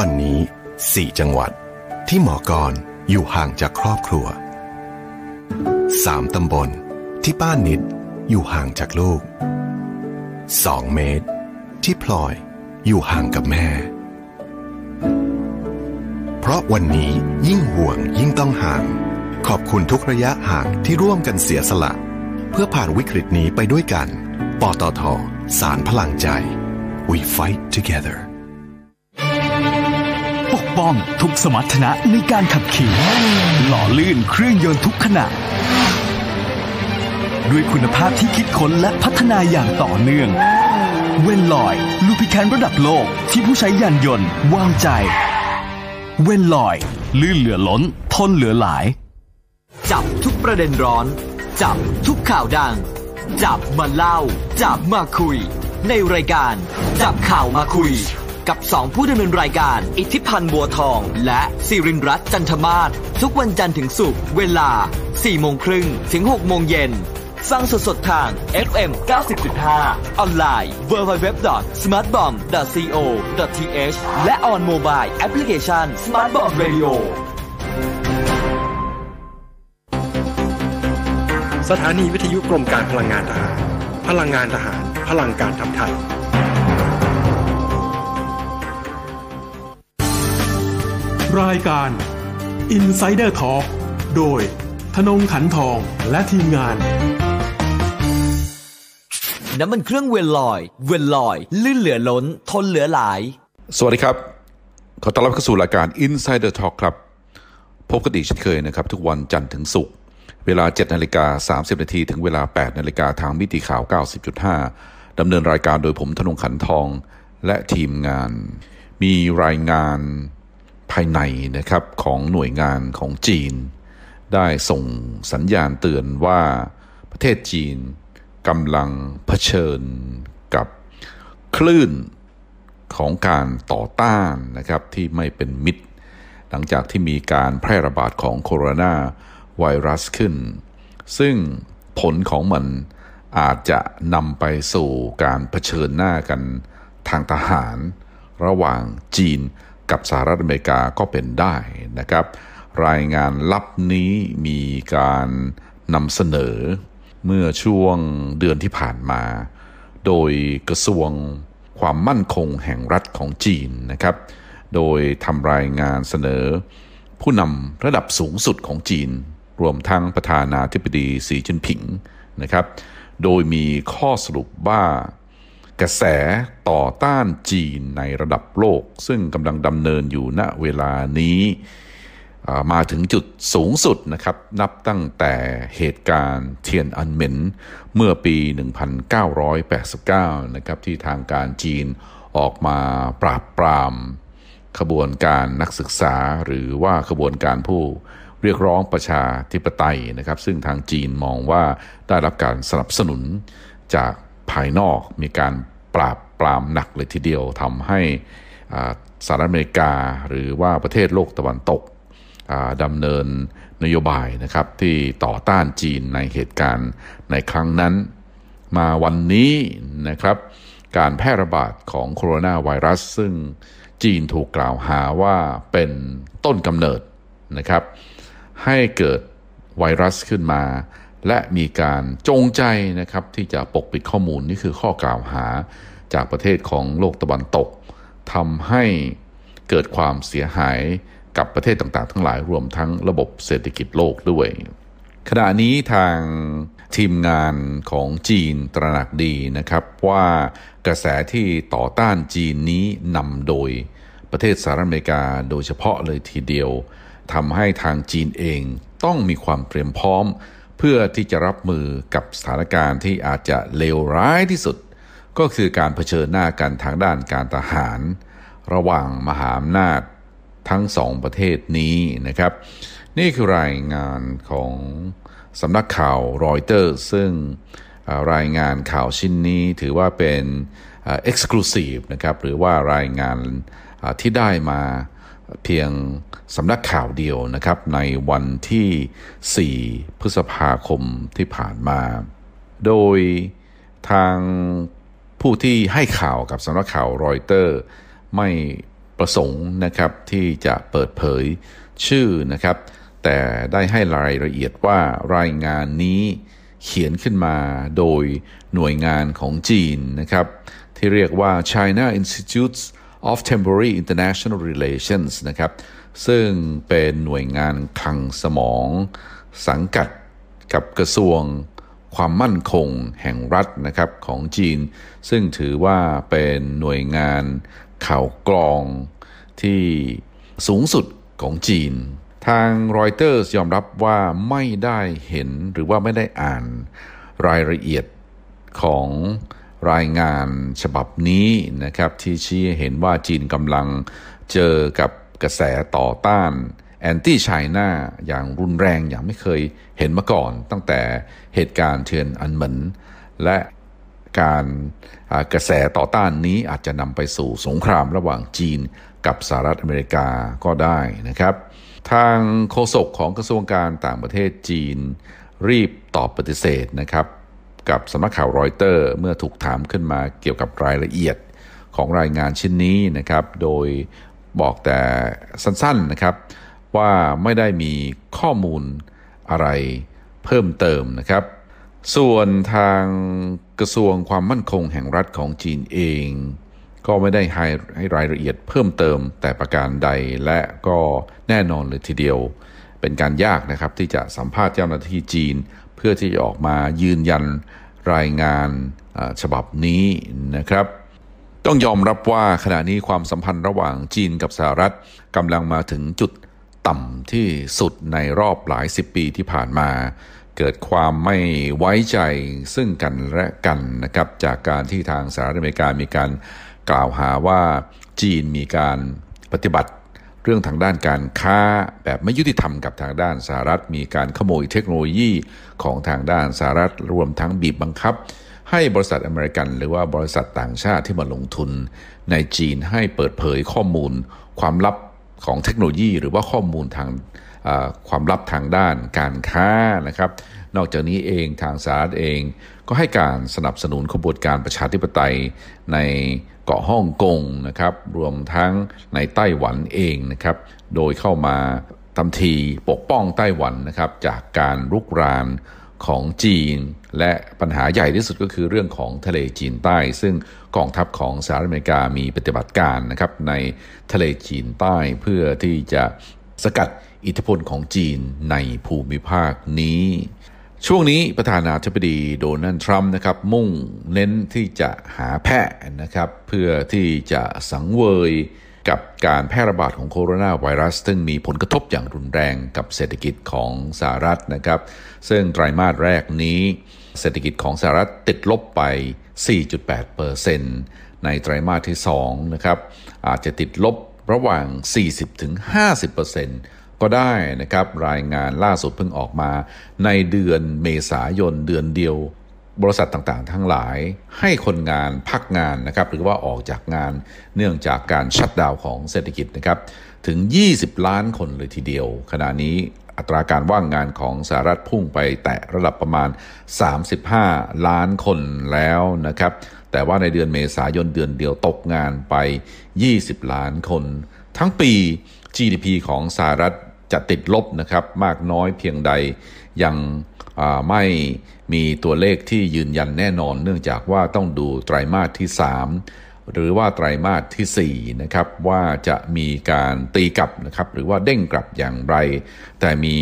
วันนี้สี่จังหวัด ที่หมอกรอยู่ห่างจากครอบครัวสามตำบล ที่ป้านิดอยู่ห่างจากลูกสองเมตร ที่พลอยอยู่ห่างกับแม่ เพราะวันนี้ยิ่งห่วงยิ่งต้องห่าง ขอบคุณทุกระยะห่างที่ร่วมกันเสียสละ เพื่อผ่านวิกฤตนี้ไปด้วยกัน ปตท สารพลังใจ we fight together ป้องทุกสมรรถนะในการขับขี่ หล่อลื่นเครื่องยนต์ทุกขณะ ด้วยคุณภาพที่คิดค้นและพัฒนาอย่างต่อเนื่อง เวนลอยลูพิแคนระดับโลกที่ผู้ใช้ยานยนต์วางใจ เวนลอย ลื่นเหลือล้น ทนเหลือหลาย จับทุกประเด็นร้อน จับทุกข่าวดัง จับมาเล่า จับมาคุย ในรายการ จับข่าวมาคุย กับสองผู้ดำเนินรายการ อิทธิพันธ์บัวทอง และสิรินรัตน์จันทมาศทุกวันจันทร์ถึงศุกร์เวลา 4 โมงครึ่งถึง 6 โมงเย็นฟังสดๆทาง FM 90.5 ออนไลน์ www.smartbomb.co.th และ on mobile application Smartbomb Radio สถานีวิทยุกรมการพลังงานทหาร พลังงานทหาร พลังการทำไทย รายการ Insider Talk โดยธนงขันทองและทีมงาน น้ำมันเครื่องเวลลอย เวลลอย ลื่นเหลือล้น ทนเหลือหลาย สวัสดีครับ ขอต้อนรับเข้าสู่รายการ Insider Talk ครับ พบกันอีกเช่นเคยนะครับ ทุกวันจันทร์ถึงศุกร์เวลา 7นาฬิกา30 นาทีถึงเวลา 8นาฬิกาทางมิติข่าว 90.5 ดำเนินรายการโดยผมธนงขันทองและทีมงาน มีรายงาน ภายในนะครับของหน่วยงานของจีน ได้ส่งสัญญาณเตือนว่าประเทศจีนกำลังเผชิญกับคลื่นของการต่อต้านนะครับที่ไม่เป็นมิตร หลังจากที่มีการแพร่ระบาดของโคโรนาไวรัสขึ้น ซึ่งผลของมันอาจจะนำไปสู่การเผชิญหน้ากันทางทหาร ระหว่างจีน กับสหรัฐอเมริกาก็เป็นได้นะครับ รายงานลับนี้มีการนำเสนอเมื่อช่วงเดือนที่ผ่านมา โดยกระทรวงความมั่นคงแห่งรัฐของจีนนะครับ โดยทำรายงานเสนอ ผู้นำระดับสูงสุดของจีน รวมทั้งประธานาธิบดีสีจิ้นผิงนะครับ โดยมีข้อสรุปว่า กระแสต่อต้านจีนในระดับโลก ซึ่งกำลังดำเนินอยู่ณเวลานี้มาถึงจุดสูงสุดนะครับ นับตั้งแต่เหตุการณ์เทียนอันเหม็นเมื่อปี 1989 นะครับ ที่ทางการจีนออกมาปราบปราม ขบวนการนักศึกษาหรือว่าขบวนการผู้เรียกร้องประชาธิปไตยนะครับ ซึ่งทางจีนมองว่าได้รับการสนับสนุนจาก ภายนอก มีการปราบปรามหนักเลยทีเดียวทำให้สหรัฐอเมริกาหรือว่าประเทศโลกตะวันตกดำเนินนโยบายนะครับที่ต่อต้านจีนในเหตุการณ์ในครั้งนั้น มาวันนี้นะครับการแพร่ระบาดของโคโรนาไวรัส ซึ่งจีนถูกกล่าวหาว่าเป็นต้นกำเนิดนะครับให้เกิดไวรัสขึ้นมา และมีการจงใจนะครับที่จะปกปิดข้อมูลนี่คือข้อกล่าวหาจากประเทศของโลกตะวันตกทำให้เกิดความเสียหายกับประเทศต่างๆ ทั้งหลายรวมทั้งระบบเศรษฐกิจโลกด้วย ขณะนี้ทางทีมงานของจีนตระหนักดีนะครับว่ากระแสที่ต่อต้านจีนนี้นำโดยประเทศสหรัฐอเมริกาโดยเฉพาะเลยทีเดียวทำให้ทางจีนเองต้องมีความเตรียมพร้อม เพื่อที่จะรับมือกับสถานการณ์ที่อาจจะเลวร้ายที่สุด ก็คือการเผชิญหน้ากันทางด้านการทหาร ระหว่างมหาอำนาจทั้งสองประเทศนี้นะครับ นี่คือรายงานของสำนักข่าวรอยเตอร์ซึ่งรายงานข่าวชิ้นนี้ถือว่าเป็นเอ็กซ์คลูซีฟนะครับหรือว่ารายงานที่ได้มา เพียงสำนักข่าวเดียวนะครับ ในวันที่ 4 พฤษภาคมที่ผ่านมา โดยทางผู้ที่ให้ข่าวกับสำนักข่าวรอยเตอร์ ไม่ประสงค์นะครับที่จะเปิดเผยชื่อนะครับ แต่ได้ให้รายละเอียดว่ารายงานนี้เขียนขึ้นมาโดยหน่วยงานของจีนนะครับ ที่เรียกว่า China Institutes of Temporary International Relations นะครับ ซึ่งเป็นหน่วยงานคลังสมองสังกัดกับกระทรวงความมั่นคงแห่งรัฐนะครับของจีน ซึ่งถือว่าเป็นหน่วยงานข่าวกรองที่สูงสุดของจีน ทางรอยเตอร์สยอมรับว่าไม่ได้เห็นหรือว่าไม่ได้อ่านรายละเอียดของ รายงานฉบับนี้นะครับที่ชี้เห็นว่าจีนกำลังเจอกับกระแสต่อต้านแอนตี้ไชน่าอย่างรุนแรงอย่างไม่เคยเห็นมาก่อน ตั้งแต่เหตุการณ์เทียนอันเหมินและการกระแสต่อต้านนี้อาจจะนำไปสู่สงครามระหว่างจีนกับสหรัฐอเมริกาก็ได้นะครับ ทางโฆษกของกระทรวงการต่างประเทศจีนรีบตอบปฏิเสธนะครับ กับสำนักข่าวรอยเตอร์เมื่อถูกถามขึ้นมาเกี่ยวกับรายละเอียดของรายงานชิ้นนี้นะครับ โดยบอกแต่สั้นๆนะครับ ว่าไม่ได้มีข้อมูลอะไรเพิ่มเติมนะครับ ส่วนทางกระทรวงความมั่นคงแห่งรัฐของจีนเอง ก็ไม่ได้ให้ให้รายละเอียดเพิ่มเติมแต่ประการใดและก็แน่นอนเลยทีเดียว เป็นการยากนะครับที่จะสัมภาษณ์เจ้าหน้าที่จีน พื่อที่จะออกมายืนยันรายงานฉบับนี้นะครับ ต้องยอมรับว่าขณะนี้ความสัมพันธ์ระหว่างจีนกับสหรัฐกำลังมาถึงจุดต่ำที่สุดในรอบหลายสิบปีที่ผ่านมา เกิดความไม่ไว้ใจซึ่งกันและกันนะครับ จากการที่ทางสหรัฐอเมริกามีการกล่าวหาว่าจีนมีการปฏิบัติ เรื่องทางด้านการค้าแบบไม่ยุติธรรมกับทางด้านสหรัฐ มีการขโมยเทคโนโลยีของทางด้านสหรัฐรวมทั้งบีบบังคับ ให้บริษัทอเมริกันหรือว่าบริษัทต่างชาติที่มาลงทุน ในจีนให้เปิดเผยข้อมูล ความลับของเทคโนโลยี หรือว่าข้อมูลทางความลับทางด้านการค้านะครับ นอกจากนี้เองทางสหรัฐเองก็ให้การสนับสนุนขบวนการประชาธิปไตยใน เกาะฮ่องกงนะครับรวมทั้งในไต้หวันเองนะครับโดยเข้ามาทำทีปกป้องไต้หวันนะครับจากการรุกรานของจีน และปัญหาใหญ่ที่สุดก็คือเรื่องของทะเลจีนใต้ ซึ่งกองทัพของสหรัฐอเมริกามีปฏิบัติการนะครับในทะเลจีนใต้เพื่อที่จะสกัดอิทธิพลของจีนในภูมิภาคนี้ ช่วงนี้ประธานาธิบดีโดนัลด์ทรัมป์นะครับมุ่งเน้นที่จะหาแพะนะครับเพื่อที่จะสังเวยกับการแพร่ระบาดของโคโรนาไวรัส ซึ่งมีผลกระทบอย่างรุนแรงกับเศรษฐกิจของสหรัฐนะครับ ซึ่งไตรามาสแรกนี้ เศรษฐกิจของสหรัฐติดลบไป 4.8%ในไตรามาสที่2นะครับอาจจะติดลบระหว่าง 40-50% ก็ได้นะครับรายงานล่าสุดเพิ่งออกมา ในเดือนเมษายนเดือนเดียว บริษัทต่างๆ ทั้งหลายให้คนงานพักงานนะครับหรือว่าออกจากงานเนื่องจากการชัดดาวของเศรษฐกิจนะครับถึง 20 ล้านคนเลยทีเดียว ขณะนี้อัตราการว่างงานของสหรัฐพุ่งไปแตะระดับประมาณ 35 ล้านคนแล้วนะครับ แต่ว่าในเดือนเมษายนเดือนเดียวตกงานไป 20 ล้านคน ทั้งปี GDP ของสหรัฐจะติดลบนะครับมากน้อยเพียงใดยังไม่มีตัวเลขที่ยืนยันแน่นอน เนื่องจากว่าต้องดูไตรามาสที่ 3 หรือว่าไตรามาสที่4นะครับว่าจะมีการตีกลับนะครับหรือว่าเด้งกลับอย่างไร แต่มี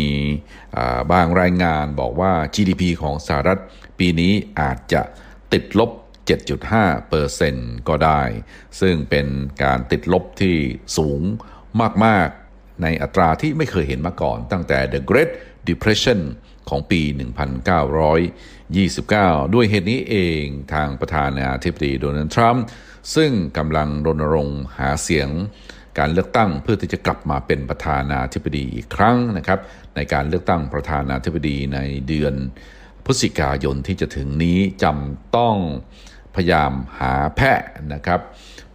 บางรายงานบอกว่า GDP ของสหรัฐปีนี้อาจจะติดลบ 7.5%ก็ได้ ซึ่งเป็นการติดลบที่สูง มาก ๆ ในอัตราที่ไม่เคยเห็นมาก่อน ตั้งแต่ The Great Depression ของปี 1929 ด้วยเหตุนี้เองทางประธานาธิบดีโดนัลด์ทรัมป์ซึ่งกำลังรณรงค์หาเสียงการเลือกตั้งเพื่อที่จะกลับมาเป็นประธานาธิบดีอีกครั้งนะครับ ในการเลือกตั้งประธานาธิบดีในเดือนพฤศจิกายนที่จะถึงนี้จำต้องพยายามหาแพะนะครับ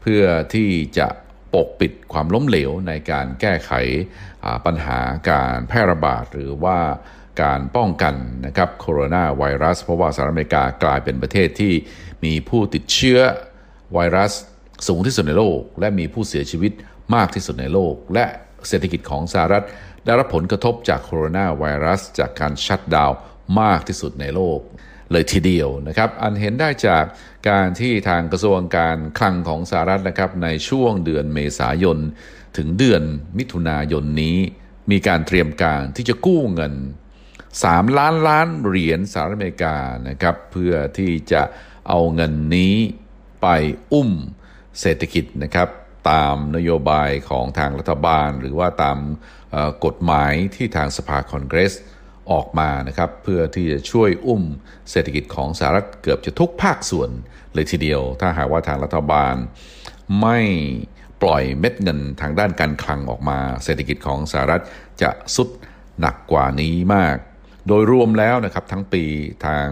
เพื่อที่จะ ปกปิดความล้มเหลวในการแก้ไขปัญหาการแพร่ระบาด หรือว่าการป้องกันนะครับโคโรนาไวรัส เพราะว่าสหรัฐอเมริกากลายเป็นประเทศที่มีผู้ติดเชื้อไวรัสสูงที่สุดในโลก และมีผู้เสียชีวิตมากที่สุดในโลก และเศรษฐกิจของสหรัฐได้รับผลกระทบจากโคโรนาไวรัส จากการชัดดาว มากที่สุดในโลกเลยทีเดียวนะครับ อันเห็นได้จากการที่ทางกระทรวงการคลังของสหรัฐนะครับในช่วงเดือนเมษายน ถึงเดือนมิถุนายนนี้ มีการเตรียมการที่จะกู้เงิน 3 ล้านล้านเหรียญสหรัฐอเมริกานะครับ เพื่อที่จะเอาเงินนี้ไปอุ้มเศรษฐกิจนะครับตามนโยบายของทางรัฐบาล หรือว่าตามกฎหมายที่ทางสภาคอนเกรส ออกมานะครับเพื่อที่จะช่วยอุ้มเศรษฐกิจของสหรัฐเกือบจะทุกภาคส่วนเลยทีเดียว ถ้าหากว่าทางรัฐบาล ไม่ปล่อยเม็ดเงินทางด้านการคลังออกมา เศรษฐกิจของสหรัฐจะสุดหนักกว่านี้มาก โดยรวมแล้วนะครับทั้งปีทาง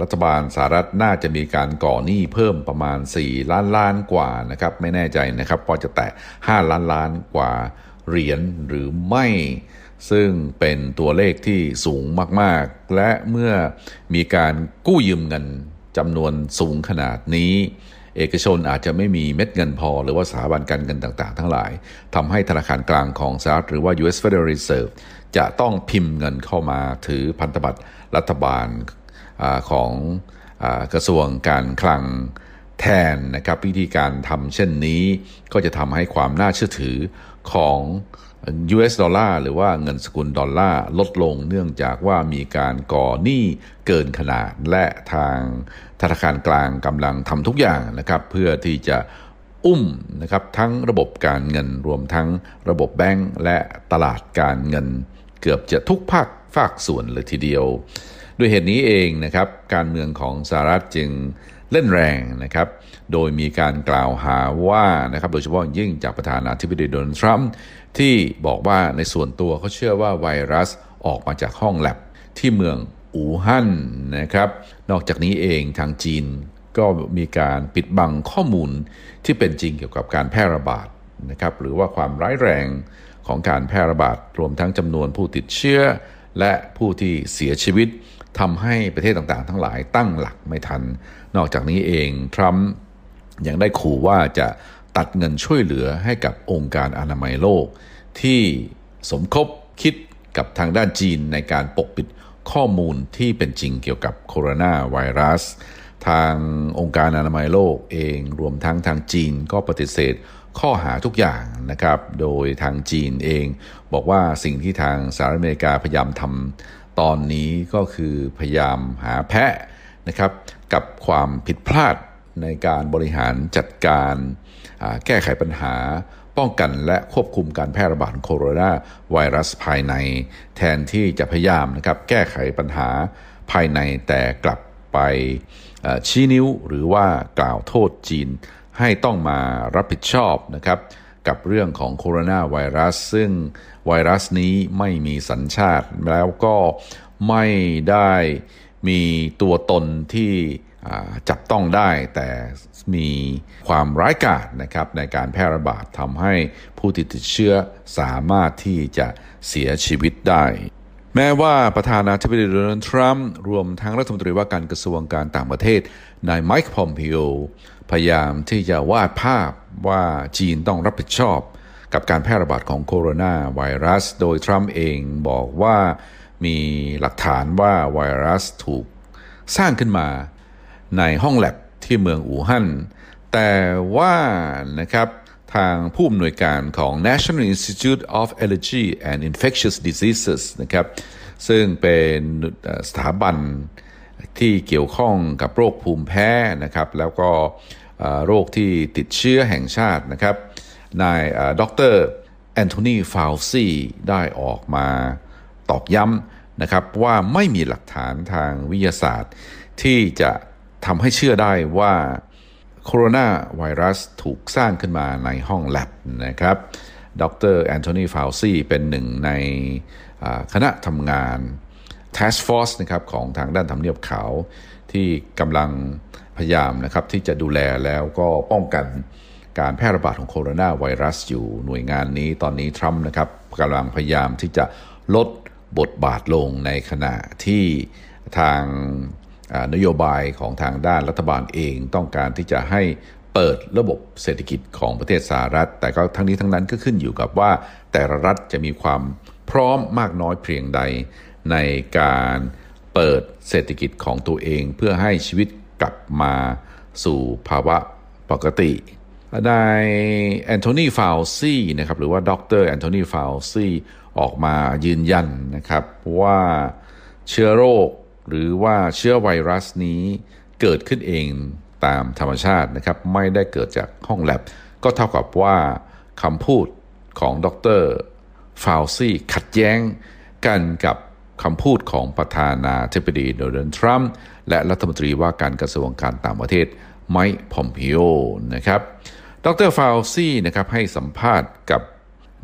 รัฐบาลสหรัฐน่าจะมีการก่อหนี้เพิ่มประมาณ 4 ล้านล้านกว่านะครับไม่แน่ใจนะครับว่าจะแตะ 5 ล้านล้านกว่าเหรียญหรือไม่ ซึ่งเป็นตัวเลขที่สูงมากๆ และเมื่อมีการกู้ยืมเงินจำนวนสูงขนาดนี้ เอกชนอาจจะไม่มีเม็ดเงินพอ หรือว่าสถาบันการเงินต่างๆ ทั้งหลายทำให้ธนาคารกลางของสหรัฐหรือว่า U.S. Federal Reserve จะต้องพิมพ์เงินเข้ามาถือพันธบัตรรัฐบาลอของอกระทรวงการคลังแทนนะครับวิธีการทำเช่นนี้ก็จะทำให้ความน่าเชื่อถือของ US ดอลลาร์หรือว่าเงินสกุลดอลลาร์ลดลงเนื่องจากว่ามีการก่อหนี้เกินขนาดและทางธนาคารกลางกำลังทำทุกอย่างนะครับ เพื่อที่จะอุ้มนะครับทั้งระบบการเงินรวมทั้งระบบแบงก์และตลาดการเงิน เกือบจะทุกภาคภาคส่วนเลยทีเดียว ด้วยเหตุนี้เองนะครับการเมืองของสหรัฐจึง เล่นแรงนะครับ โดยมีการกล่าวหาว่านะครับ โดยเฉพาะยิ่งจากประธานาธิบดีโดนัลด์ทรัมป์ที่บอกว่าในส่วนตัวเขาเชื่อว่าไวรัสออกมาจากห้องแลบที่เมืองอู่ฮั่นนะครับ นอกจากนี้เองทางจีนก็มีการปิดบังข้อมูลที่เป็นจริงเกี่ยวกับการแพร่ระบาดนะครับ หรือว่าความร้ายแรงของการแพร่ระบาดรวมทั้งจำนวนผู้ติดเชื้อ และผู้ที่เสียชีวิตทำให้ประเทศต่างๆ ทั้งหลายตั้งหลักไม่ทัน นอกจากนี้เองทรัมป์ยังได้ขู่ว่าจะตัดเงินช่วยเหลือให้กับองค์การอนามัยโลก ที่สมคบคิดกับทางด้านจีนในการปกปิดข้อมูลที่เป็นจริงเกี่ยวกับโคโรนาไวรัส ทางองค์การอนามัยโลกเองรวมทั้งทางจีนก็ปฏิเสธข้อหาทุกอย่างนะครับ โดยทางจีนเอง บอกว่าสิ่งที่ทางสหรัฐอเมริกาพยายามทำตอนนี้ก็คือพยายามหาแพะนะครับ กับความผิดพลาดในการบริหารจัดการแก้ไขปัญหา ป้องกันและควบคุมการแพร่ระบาดโคโรนาไวรัสภายใน แทนที่จะพยายามนะครับแก้ไขปัญหาภายในแต่กลับไปชี้นิ้วหรือว่ากล่าวโทษจีนให้ต้องมารับผิดชอบนะครับกับเรื่องของโคโรนาไวรัส ซึ่งไวรัสนี้ไม่มีสัญชาติแล้วก็ไม่ได้ มีตัวตนที่จับต้องได้แต่มีความร้ายกาจนะครับในการแพร่ระบาดทำให้ผู้ติดเชื้อสามารถที่จะเสียชีวิตได้ แม้ว่าประธานาธิบดีโดนัลด์ทรัมป์รวมทั้งรัฐมนตรีว่าการกระทรวงการต่างประเทศนายไมค์พอมพิโอพยายามที่จะวาดภาพว่าจีนต้องรับผิดชอบกับการแพร่ระบาดของโคโรนาไวรัส โดยทรัมป์เองบอกว่า มีหลักฐานว่าไวรัสถูกสร้างขึ้นมาในห้องแลบที่เมืองอู่ฮั่น แต่ว่านะครับทางผู้อำนวยการของ National Institute of Allergy and Infectious Diseases นะครับ ซึ่งเป็นสถาบันที่เกี่ยวข้องกับโรคภูมิแพ้นะครับ แล้วก็โรคที่ติดเชื้อแห่งชาตินะครับ นายดรแอนโทนีฟาวซีได้ออกมา ตอกย้ำนะครับว่าไม่มีหลักฐานทางวิทยาศาสตร์ ที่จะทำให้เชื่อได้ว่าโคโรนาไวรัสถูกสร้างขึ้นมาในห้องแล็บนะครับดรแอนโทนีฟาวซีเป็นหนึ่งในคณะทำงาน Task Force นะครับของทางด้านทำเนียบขาว ที่กำลังพยายามนะครับที่จะดูแลแล้วก็ป้องกันการแพร่ระบาดของโคโรนาไวรัสอยู่หน่วยงานนี้ตอนนี้ทรัมป์นะครับกำลังพยายามที่จะลด บทบาทลงในขณะที่ทางนโยบายของทางด้านรัฐบาลเองต้องการที่จะให้เปิดระบบเศรษฐกิจของประเทศสหรัฐ แต่ก็ทั้งนี้ทั้งนั้นก็ขึ้นอยู่กับว่าแต่ละรัฐจะมีความพร้อมมากน้อยเพียงใดในการเปิดเศรษฐกิจของตัวเองเพื่อให้ชีวิตกลับมาสู่ภาวะปกติ นายแอนโทนีฟาวซี่นะครับหรือว่าดรแอนโทนีฟาวซี่ออกมายืนยันนะครับว่าเชื้อโรคหรือว่าเชื้อไวรัสนี้เกิดขึ้นเองตามธรรมชาตินะครับไม่ได้เกิดจากห้องแลบ ก็เท่ากับว่าคำพูดของดรฟาวซี่ขัดแย้งกันกับคำพูดของประธานาธิบดีโดนัลด์ทรัมป์และรัฐมนตรีว่าการกระทรวงการต่างประเทศไมค์พอมพิโอนะครับ ดรฟาวซี่นะครับให้สัมภาษณ์กับ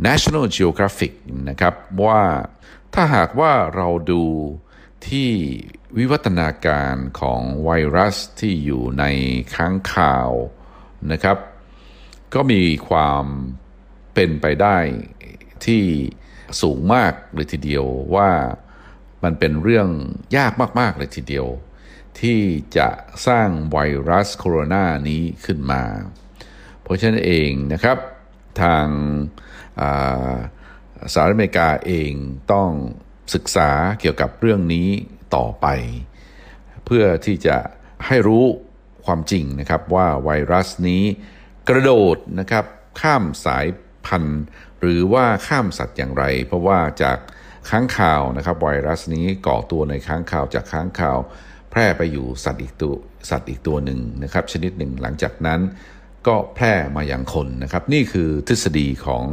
National Geographic นะครับว่าถ้าหากว่าเราดูที่วิวัฒนาการของไวรัสที่อยู่ในค้างคาวนะครับ ก็มีความเป็นไปได้ที่สูงมากเลยทีเดียวว่ามันเป็นเรื่องยากมากๆเลยทีเดียว ที่จะสร้างไวรัสโคโรนานี้ขึ้นมา เพราะฉะนั้นเองนะครับทางสหรัฐอเมริกาเองต้องศึกษาเกี่ยวกับเรื่องนี้ต่อไป เพื่อที่จะให้รู้ความจริงนะครับว่าไวรัสนี้กระโดดนะครับข้ามสายพันธุ์ หรือว่าข้ามสัตว์อย่างไร เพราะว่าจากค้างคาวนะครับไวรัสนี้ก่อตัวในค้างคาวจากค้างคาว แพร่ไปอยู่สัตว์อีกตัวสัตว์อีกตัวหนึ่งนะครับ ชนิดหนึ่งหลังจากนั้น ก็แพร่มาอย่างคนนะครับ นี่คือทฤษฎีของ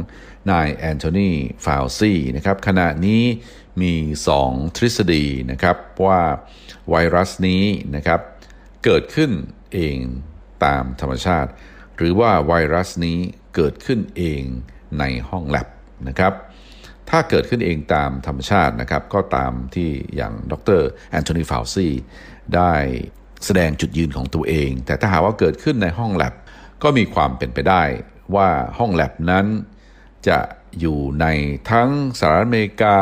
นายแอนโทนีฟาวซีนะครับขณะนี้มี 2 ทฤษฎีนะครับว่าไวรัสนี้นะครับเกิดขึ้นเองตามธรรมชาติ หรือว่าไวรัสนี้เกิดขึ้นเองในห้องแลบนะครับถ้าเกิดขึ้นเองตามธรรมชาตินะครับก็ตามที่อย่างดรแอนโทนีฟาวซีได้แสดงจุดยืนของตัวเอง แต่ถ้าหากว่าเกิดขึ้นในห้องแลบ ก็มีความเป็นไปได้ว่าห้องแลบนั้น จะอยู่ในทั้งสหรัฐอเมริกา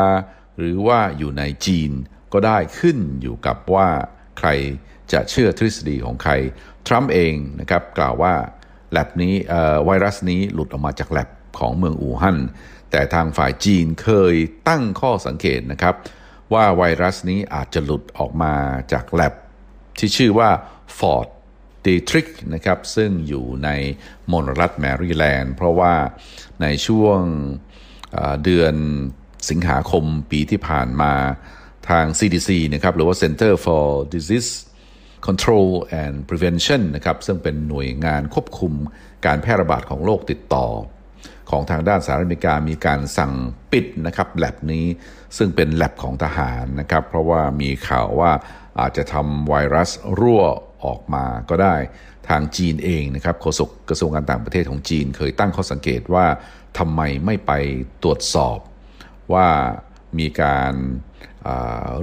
หรือว่าอยู่ในจีนก็ได้ขึ้นอยู่กับว่าใครจะเชื่อทฤษฎีของใคร ทรัมป์เองนะครับกล่าวว่าแลบนี้ไวรัสนี้หลุดออกมาจากแลบของเมืองอู่ฮั่นแต่ทางฝ่ายจีนเคยตั้งข้อสังเกตนะครับ ว่าไวรัสนี้อาจจะหลุดออกมาจากแล็บที่ชื่อว่าฟอร์ ตเดทริกนะครับซึ่งอยู่ในมลรัฐแมริแลนด์ เพราะว่าในช่วงเดือนสิงหาคมปีที่ผ่านมาทาง CDC นะครับหรือว่า Center for Disease Control and Prevention นะครับซึ่งเป็นหน่วยงานควบคุมการแพร่ระบาดของโรคติดต่อ ของทางด้านสหรัฐอเมริกามีการสั่งปิดนะครับแลบนี้ซึ่งเป็นแลบของทหารนะครับ เพราะว่ามีข่าวว่าอาจจะทำไวรัสรั่ว ออกมาก็ได้ทางจีนเองนะครับโฆษกกระทรวงการต่างประเทศของจีน เคยตั้งข้อสังเกตว่าทำไมไม่ไปตรวจสอบว่ามีการ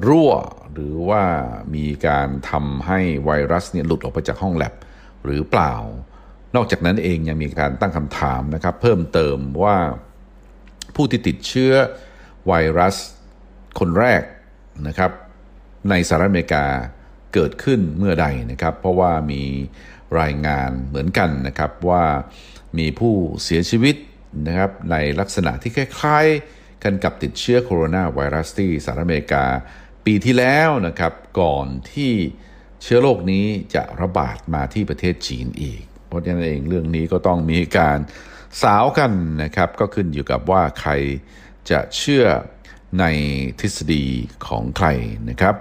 รั่ว หรือว่ามีการทำให้ไวรัสเนี่ยหลุดออกไปจากห้องแลบหรือเปล่า นอกจากนั้นเองยังมีการตั้งคำถามนะครับ เพิ่มเติมว่าผู้ที่ติดเชื้อไวรัสคนแรกนะครับในสหรัฐอเมริกา เกิดขึ้นเมื่อใดนะครับ เพราะว่ามีรายงานเหมือนกันนะครับว่ามีผู้เสียชีวิตนะครับในลักษณะที่คล้ายๆกันกับติดเชื้อโคโรนาไวรัสที่สหรัฐอเมริกาปีที่แล้วนะครับก่อนที่เชื้อโรคนี้จะระบาดมาที่ประเทศจีนอีก เพราะฉะนั้นเองเรื่องนี้ก็ต้องมีการสาวกันนะครับ ก็ขึ้นอยู่กับว่าใครจะเชื่อในทฤษฎีของใครนะครับ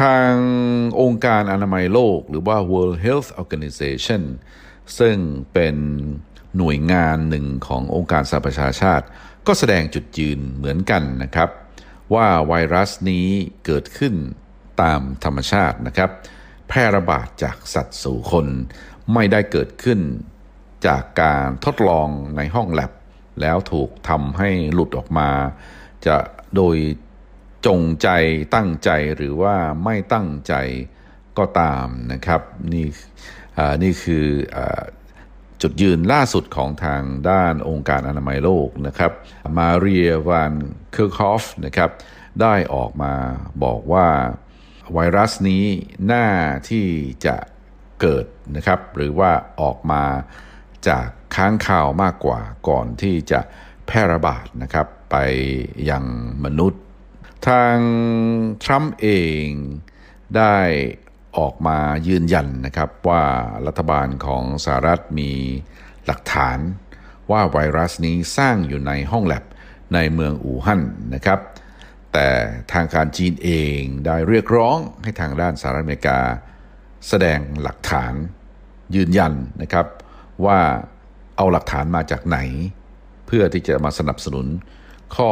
ทางองค์การอนามัยโลก หรือว่า World Health Organization ซึ่งเป็นหน่วยงานหนึ่งขององค์การสหประชาชาติ ก็แสดงจุดยืนเหมือนกันนะครับ ว่าไวรัสนี้เกิดขึ้นตามธรรมชาตินะครับ แพร่ระบาดจากสัตว์สู่คน ไม่ได้เกิดขึ้นจากการทดลองในห้องแลบแล้วถูกทำให้หลุดออกมา จะโดย จงใจตั้งใจหรือว่าไม่ตั้งใจก็ตามนะครับ นี่นี่คืออจุดยืนล่าสุดของทางด้านองค์การอนามัยโลกนะครับ มาเรียวานเคอร์คอฟนะครับ ได้ออกมาบอกว่าไวรัสนี้น่าที่จะเกิดนะครับ หรือว่าออกมาจากค้างคาวมากกว่าก่อนที่จะแพร่ระบาดนะครับ ไปยังมนุษย์ ทางทรัมป์เองได้ออกมายืนยันนะครับว่ารัฐบาลของสหรัฐมีหลักฐานว่าไวรัสนี้สร้างอยู่ในห้องแลบในเมืองอู่ฮั่นนะครับ แต่ทางการจีนเองได้เรียกร้องให้ทางด้านสหรัฐอเมริกา แสดงหลักฐานยืนยันนะครับว่าเอาหลักฐานมาจากไหน เพื่อที่จะมาสนับสนุนข้อ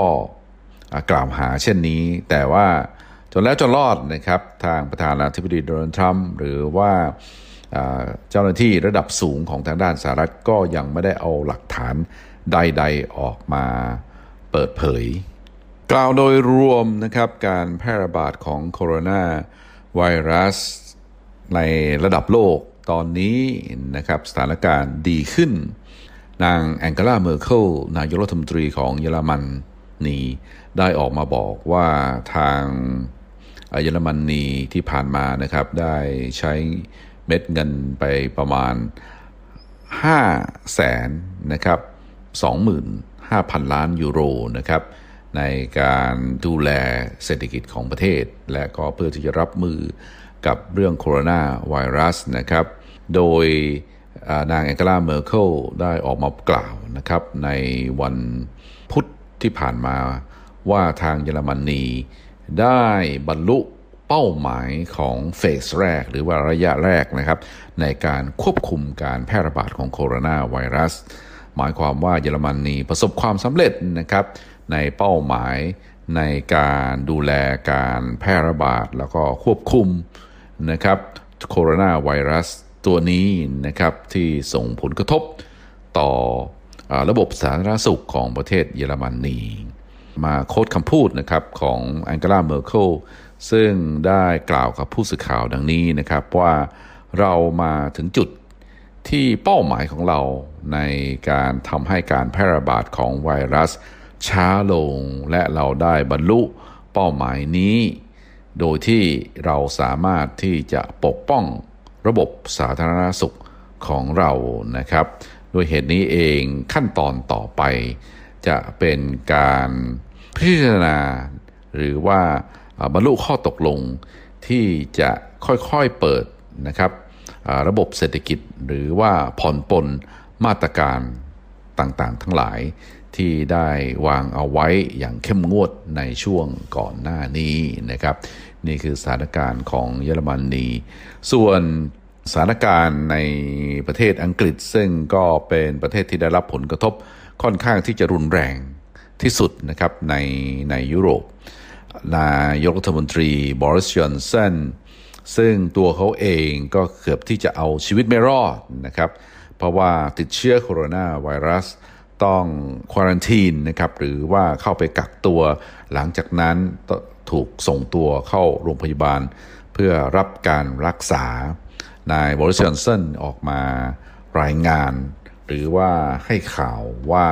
กล่าวหาเช่นนี้ แต่ว่าจนแล้วจนรอดนะครับทางประธานาธิบดีโดนัลด์ทรัมป์หรือว่าเจ้าหน้าที่ระดับสูงของทางด้านสหรัฐก็ยังไม่ได้เอาหลักฐานใด ๆ ออกมาเปิดเผย กล่าวโดยรวมนะครับการแพร่ระบาดของโคโรนาไวรัส ในระดับโลกตอนนี้นะครับสถานการณ์ดีขึ้น นางแองเกลาเมอร์เคิลนายกรัฐมนตรีของเยอรมนนี ได้ออกมาบอกว่าทางเยอรมนนีที่ผ่านมานะครับ ได้ใช้เม็ดเงินไปประมาณ 5 แสนนะครับ 25,000 ล้านยูโรนะครับในการดูแลเศรษฐกิจของประเทศ และก็เพื่อที่จะรับมือกับเรื่องโคโรนาไวรัสนะครับ โดยนางแองเกลาเมอร์เคิลได้ออกมากล่าวนะครับ ในวันพุธที่ผ่านมา ว่าทางเยอรมนีได้บรรลุเป้าหมายของเฟสแรกหรือว่าระยะแรกนะครับ ในการควบคุมการแพร่ระบาดของโคโรนาไวรัส หมายความว่าเยอรมนีประสบความสำเร็จนะครับ ในเป้าหมายในการดูแลการแพร่ระบาดแล้วก็ควบคุมนะครับโคโรนาไวรัสตัวนี้นะครับที่ส่งผลกระทบต่ออระบบสาธารณสุขของประเทศเยอรมนี มาโค้ดคำพูดนะครับของแองเกลาเมอร์เคิลซึ่งได้กล่าวกับผู้สื่อข่าวดังนี้นะครับว่าเรามาถึงจุดที่เป้าหมายของเราในการทำให้การแพร่ระบาดของไวรัสช้าลงและเราได้บรรลุเป้าหมายนี้ โดยที่เราสามารถที่จะปกป้องระบบสาธารณสุขของเรานะครับโดยเหตุนี้เองขั้นตอนต่อไป จะเป็นการพิจารณา หรือว่าบรรลุข้อตกลงที่จะค่อยๆเปิดนะครับระบบเศรษฐกิจหรือว่าผ่อนปลนมาตรการต่างๆ ทั้งหลายที่ได้วางเอาไว้อย่างเข้มงวดในช่วงก่อนหน้านี้นะครับ นี่คือสถานการณ์ของเยอรมนีส่วนสถานการณ์ในประเทศอังกฤษซึ่งก็เป็นประเทศที่ได้รับผลกระทบ ค่อนข้างที่จะรุนแรงที่สุดนะครับในในยุโรป นายกรัฐมนตรีบริสจอนสันซึ่งตัวเขาเองก็เกือบที่จะเอาชีวิตไม่รอดนะครับ เพราะว่าติดเชื้อโคโรนาไวรัสต้องควอรันทีนนะครับหรือว่าเข้าไปกักตัว หลังจากนั้นถูกส่งตัวเข้าโรงพยาบาล เพื่อรับการรักษานายบริสันสันออกมารายงาน รือว่าให้ข่าวว่า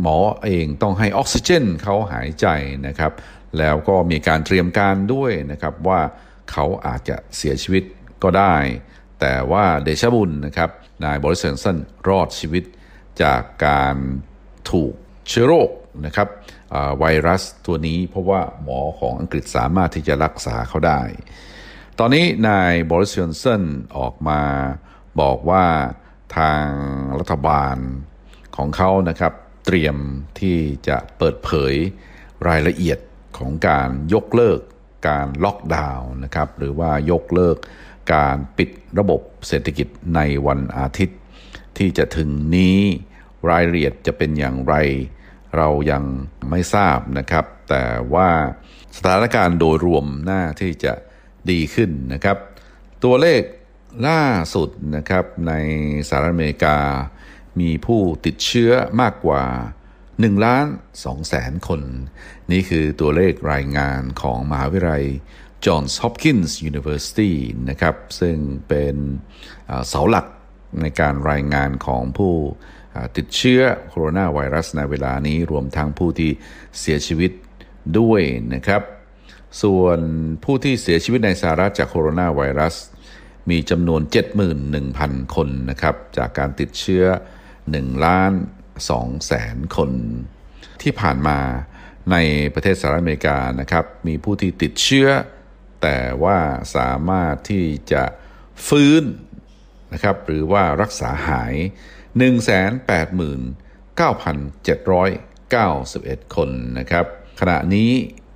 หมอเองต้องให้ออกซิเจนเขาหายใจนะครับ แล้วก็มีการเตรียมการด้วยนะครับว่าเขาอาจจะเสียชีวิตก็ได้ แต่ว่าเดชบุญนะครับนายบริสันสันรอดชีวิตจากการถูกเชื้อโรคนะครับไวรัสตัวนี้เพราะว่าหมอของอังกฤษสามารถที่จะรักษาเขาได้ ตอนนี้นายบริสยอนสันออกมาบอกว่า ทางรัฐบาลของเขานะครับ เตรียมที่จะเปิดเผยรายละเอียดของการยกเลิกการล็อกดาวน์นะครับ หรือว่ายกเลิกการปิดระบบเศรษฐกิจในวันอาทิตย์ ที่จะถึงนี้รายละเอียดจะเป็นอย่างไร เรายังไม่ทราบนะครับ แต่ว่าสถานการณ์โดยรวมน่าที่จะดีขึ้นนะครับ ตัวเลข ล่าสุดนะครับในสหรัฐอเมริกา มีผู้ติดเชื้อมากกว่า1ล้าน2แสนคน นี่คือตัวเลขรายงานของมหาวิทยาลัย Johns Hopkins University นะครับ ซึ่งเป็นเสาหลักในการรายงานของผู้ติดเชื้อโคโรนาไวรัสในเวลานี้รวมทั้งผู้ที่เสียชีวิตด้วยนะครับ ส่วนผู้ที่เสียชีวิตในสหรัฐจากโคโรนาไวรัส มีจำนวน 71,000 คนนะครับ จากการติดเชื้อ1ล้าน2แสนคน ที่ผ่านมาในประเทศสหรัฐอเมริกานะครับ มีผู้ที่ติดเชื้อ แต่ว่าสามารถที่จะฟื้นนะครับ หรือว่ารักษาหาย 189,791 คนนะครับ ขณะนี้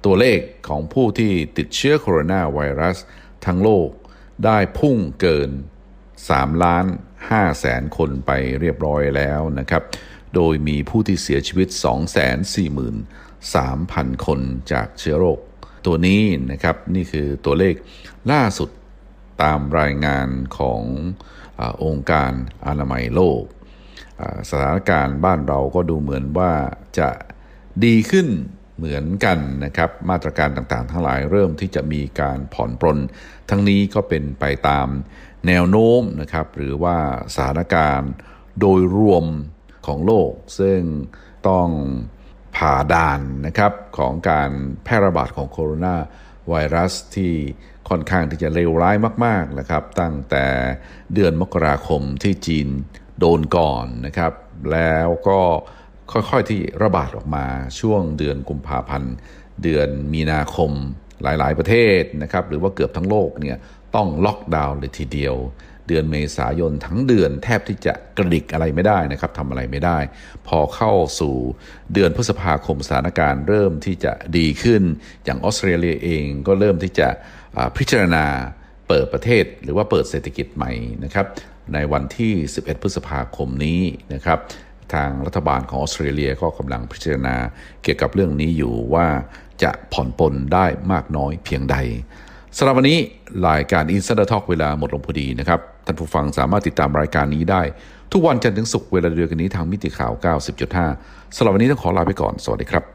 ตัวเลขของผู้ที่ติดเชื้อโคโรนาไวรัสทั้งโลก ได้พุ่งเกิน 3 ล้าน5แสนคนไปเรียบร้อยแล้วนะครับ โดยมีผู้ที่เสียชีวิต 243,000 คนจากเชื้อโรค ตัวนี้นะครับนี่คือตัวเลขล่าสุดตามรายงานของอองค์การอนามัยโลก สถานการณ์บ้านเราก็ดูเหมือนว่าจะดีขึ้น เหมือนกันนะครับมาตรการต่างๆ ทั้งหลายเริ่มที่จะมีการผ่อนปรน ทั้งนี้ก็เป็นไปตามแนวโน้มนะครับหรือว่าสถานการณ์โดยรวมของโลก ซึ่งต้องผ่าด่านนะครับของการแพร่ระบาดของโคโรนาไวรัสที่ค่อนข้างที่จะเลวร้ายมากๆนะครับ ตั้งแต่เดือนมกราคมที่จีนโดนก่อนนะครับ แล้วก็ ค่อยๆที่ระบาดออกมาช่วงเดือนกุมภาพันธ์ เดือนมีนาคมหลายๆประเทศนะครับหรือว่าเกือบทั้งโลกเนี่ยต้องล็อกดาวน์เลยทีเดียว เดือนเมษายนทั้งเดือนแทบที่จะกระดิกอะไรไม่ได้นะครับทำอะไรไม่ได้ พอเข้าสู่เดือนพฤษภาคมสถานการณ์เริ่มที่จะดีขึ้น อย่างออสเตรเลียเองก็เริ่มที่จะพิจารณาเปิดประเทศ หรือว่าเปิดเศรษฐกิจใหม่นะครับในวันที่ 11 พฤษภาคมนี้นะครับ ทางรัฐบาลของออสเตรเลียก็กำลังพิจารณาเกี่ยวกับเรื่องนี้อยู่ว่าจะผ่อนปลนได้มากน้อยเพียงใดสำหรับวันนี้รายการ Insider Talk เวลาหมดลงพอดีนะครับ ท่านผู้ฟังสามารถติดตามรายการนี้ได้ ทุกวันจันทร์ถึงศุกร์เวลาเดียวกันนี้ทางมิติข่าว 90.5สำหรับวันนี้ต้องขอลาไปก่อน สวัสดีครับ